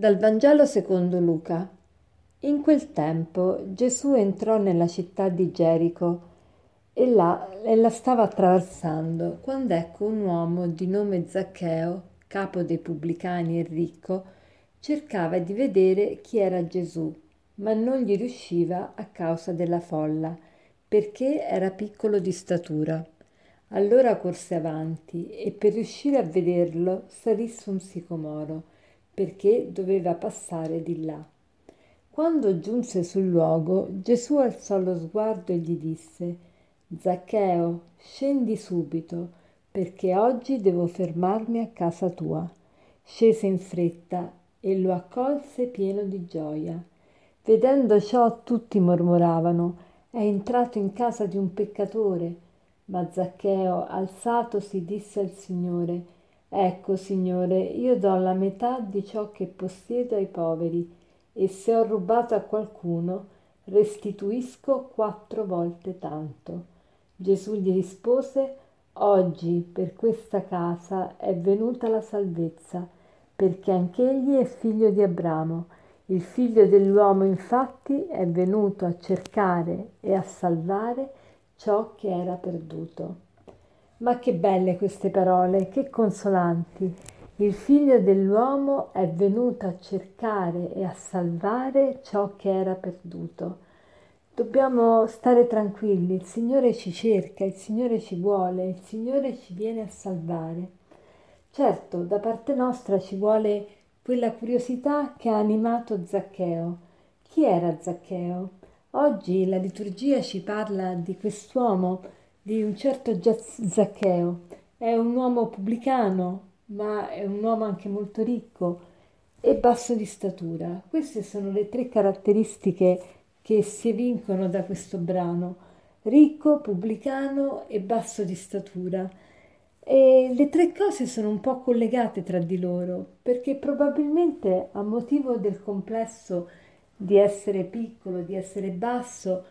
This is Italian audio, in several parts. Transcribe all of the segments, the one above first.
Dal Vangelo secondo Luca. In quel tempo Gesù entrò nella città di Gerico e là e la stava attraversando quando ecco un uomo di nome Zaccheo, capo dei pubblicani e ricco, cercava di vedere chi era Gesù, ma non gli riusciva a causa della folla, perché era piccolo di statura. Allora corse avanti e per riuscire a vederlo salì su un sicomoro perché doveva passare di là. Quando giunse sul luogo, Gesù alzò lo sguardo e gli disse, Zaccheo, scendi subito, perché oggi devo fermarmi a casa tua. Scese in fretta e lo accolse pieno di gioia. Vedendo ciò tutti mormoravano, è entrato in casa di un peccatore. Ma Zaccheo, alzatosi, disse al Signore, Ecco, Signore, io do la metà di ciò che possiedo ai poveri e se ho rubato a qualcuno, restituisco quattro volte tanto. Gesù gli rispose, Oggi per questa casa è venuta la salvezza, perché anch'egli è figlio di Abramo. Il figlio dell'uomo infatti è venuto a cercare e a salvare ciò che era perduto. Ma che belle queste parole, che consolanti. Il figlio dell'uomo è venuto a cercare e a salvare ciò che era perduto. Dobbiamo stare tranquilli, il Signore ci cerca, il Signore ci vuole, il Signore ci viene a salvare. Certo, da parte nostra ci vuole quella curiosità che ha animato Zaccheo. Chi era Zaccheo? Oggi la liturgia ci parla di quest'uomo di un certo Zaccheo. È un uomo pubblicano, ma è un uomo anche molto ricco e basso di statura. Queste sono le tre caratteristiche che si evincono da questo brano. Ricco, pubblicano e basso di statura. E le tre cose sono un po' collegate tra di loro, perché probabilmente a motivo del complesso di essere piccolo, di essere basso,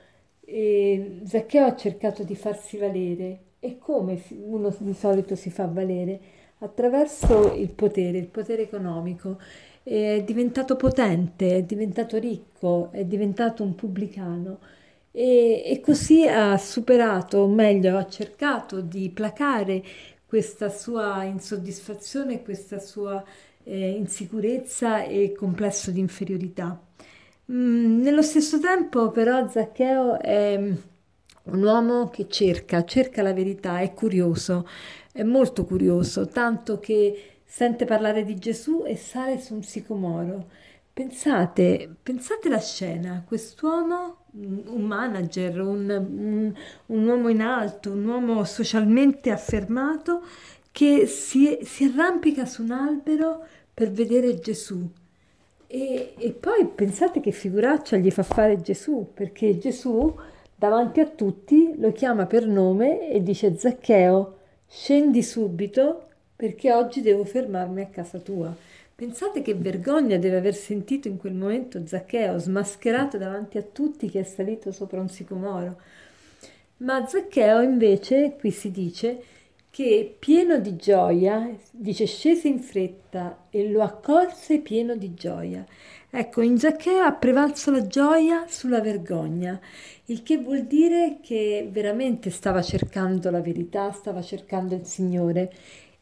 e Zaccheo ha cercato di farsi valere e come uno di solito si fa valere? Attraverso il potere, il potere economico. È diventato potente, è diventato ricco, è diventato un pubblicano e, e così ha superato, o meglio, ha cercato di placare questa sua insoddisfazione, questa sua eh, insicurezza e complesso di inferiorità. Mm, nello stesso tempo però Zaccheo è un uomo che cerca, cerca la verità, è curioso, è molto curioso, tanto che sente parlare di Gesù e sale su un sicomoro. Pensate, pensate la scena, quest'uomo, un manager, un, un, un, uomo in alto, un uomo socialmente affermato, che si, si arrampica su un albero per vedere Gesù e, e poi pensate che figuraccia gli fa fare Gesù, perché Gesù davanti a tutti lo chiama per nome e dice Zaccheo, scendi subito perché oggi devo fermarmi a casa tua. Pensate che vergogna deve aver sentito in quel momento Zaccheo, smascherato davanti a tutti che è salito sopra un sicomoro. Ma Zaccheo invece, qui si dice, che pieno di gioia, dice scese in fretta e lo accolse pieno di gioia. Ecco, in Zaccheo ha prevalso la gioia sulla vergogna, il che vuol dire che veramente stava cercando la verità, stava cercando il Signore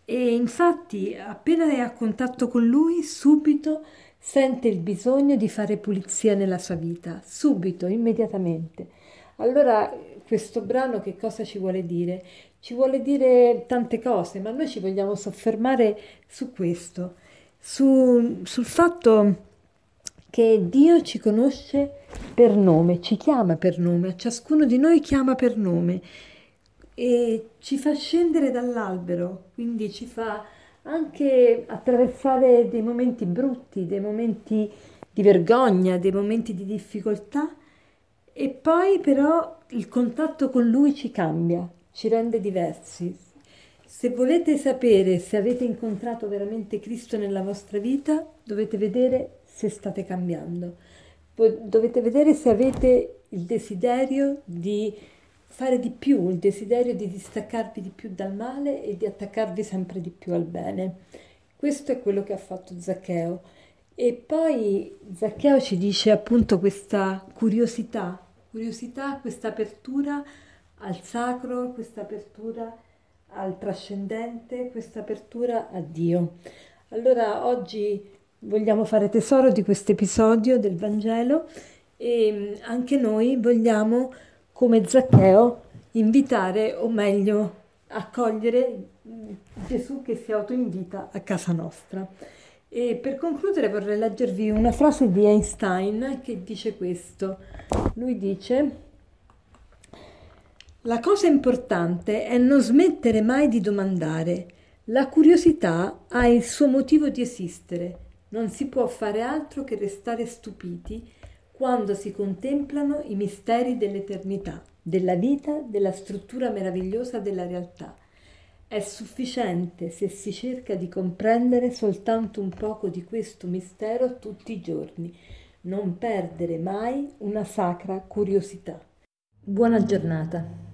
e infatti appena è a contatto con Lui, subito sente il bisogno di fare pulizia nella sua vita, subito, immediatamente. Allora questo brano che cosa ci vuole dire? Ci vuole dire tante cose, ma noi ci vogliamo soffermare su questo, su, sul fatto che Dio ci conosce per nome, ci chiama per nome, a ciascuno di noi chiama per nome e ci fa scendere dall'albero, quindi ci fa anche attraversare dei momenti brutti, dei momenti di vergogna, dei momenti di difficoltà e poi però il contatto con lui ci cambia, ci rende diversi. Se volete sapere se avete incontrato veramente Cristo nella vostra vita, dovete vedere se state cambiando. Dovete vedere se avete il desiderio di fare di più, il desiderio di distaccarvi di più dal male e di attaccarvi sempre di più al bene. Questo è quello che ha fatto Zaccheo E poi Zaccheo ci dice appunto questa curiosità, curiosità, questa apertura al sacro, questa apertura al trascendente, questa apertura a Dio. Allora oggi vogliamo fare tesoro di questo episodio del Vangelo e mm, anche noi vogliamo, come Zaccheo, invitare o meglio accogliere mm, Gesù che si autoinvita a casa nostra. E per concludere vorrei leggervi una frase di Einstein che dice questo. Lui dice, la cosa importante è non smettere mai di domandare. La curiosità ha il suo motivo di esistere. Non si può fare altro che restare stupiti quando si contemplano i misteri dell'eternità, della vita, della struttura meravigliosa della realtà. È sufficiente se si cerca di comprendere soltanto un poco di questo mistero tutti i giorni, non perdere mai una sacra curiosità. Buona giornata.